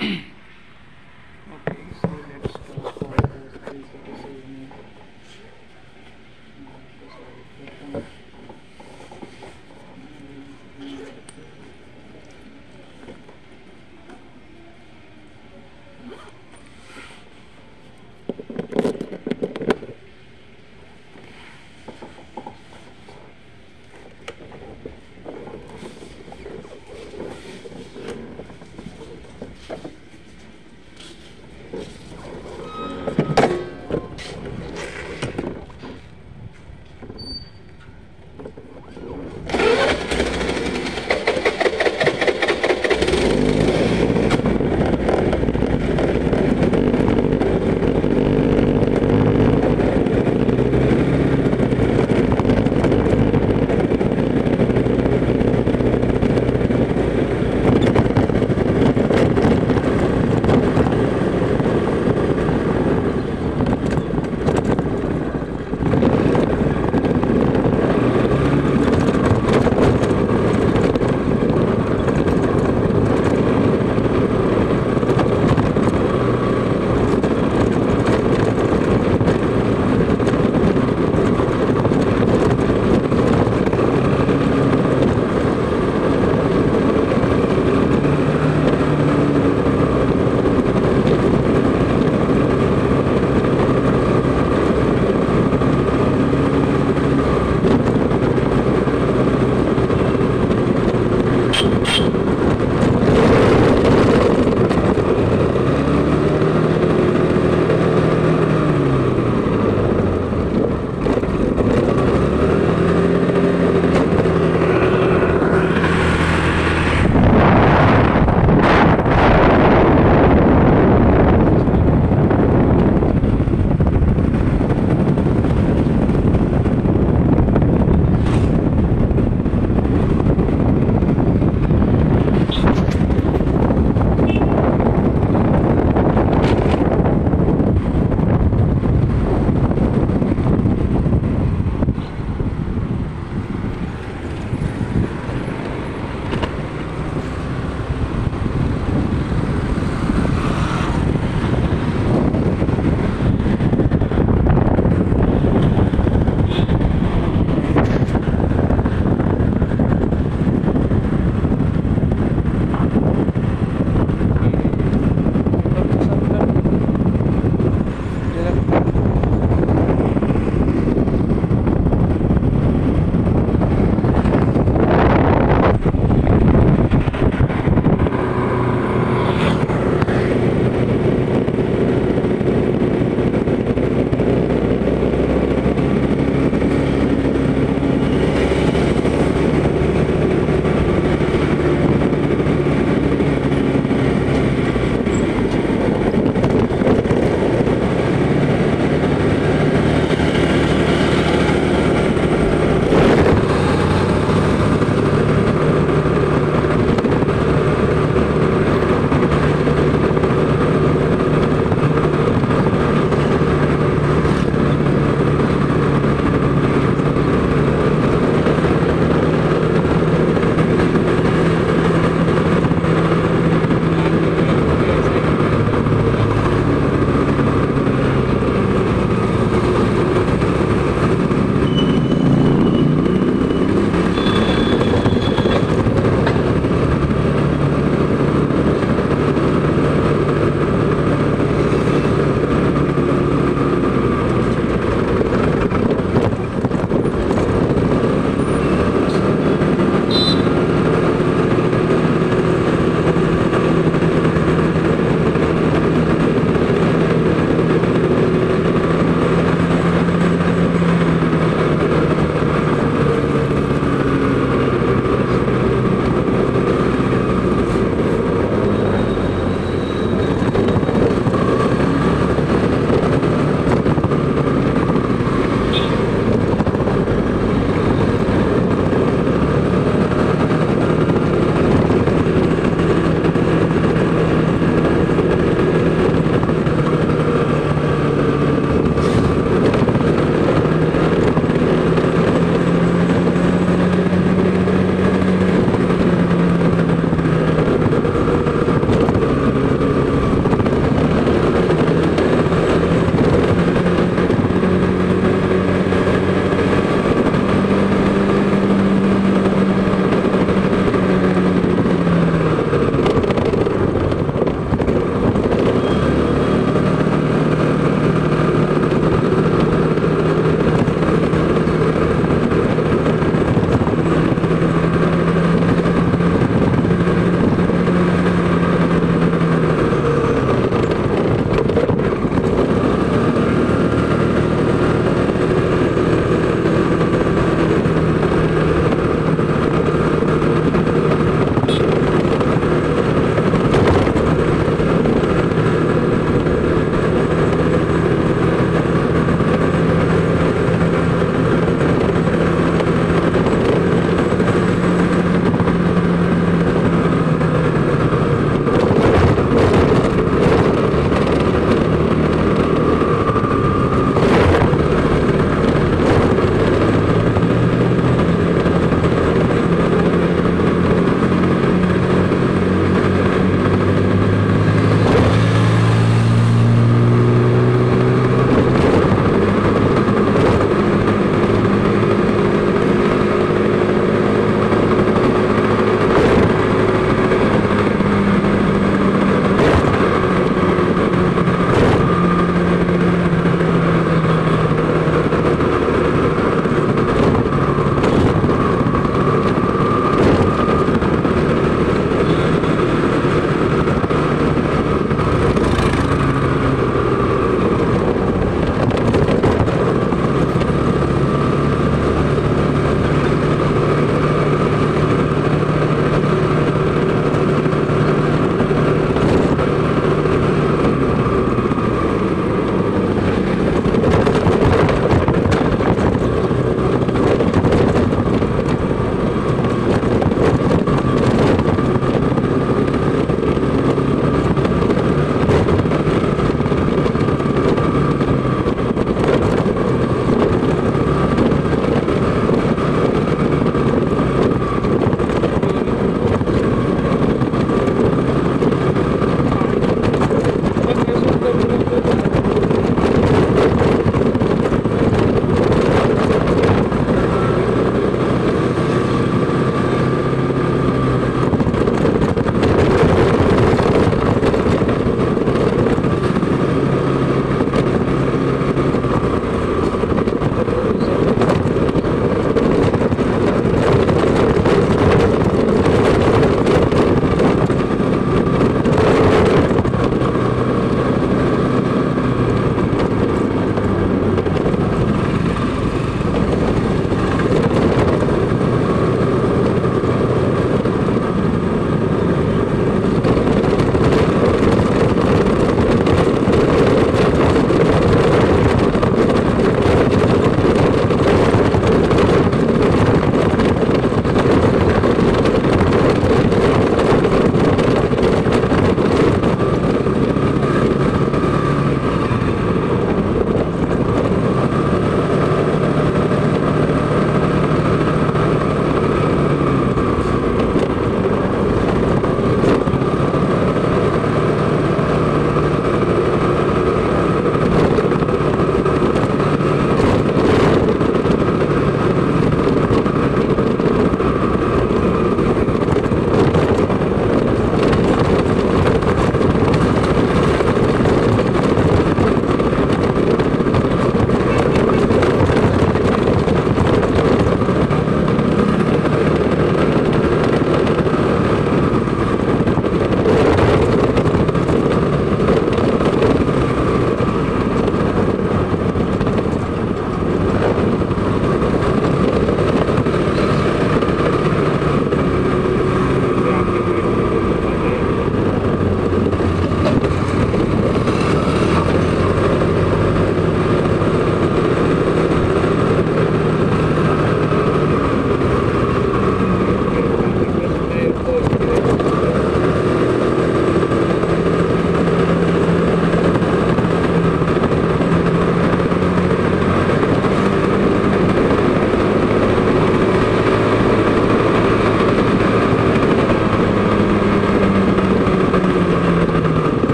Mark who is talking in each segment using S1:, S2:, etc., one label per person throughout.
S1: Mm-hmm.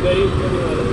S1: very, very well.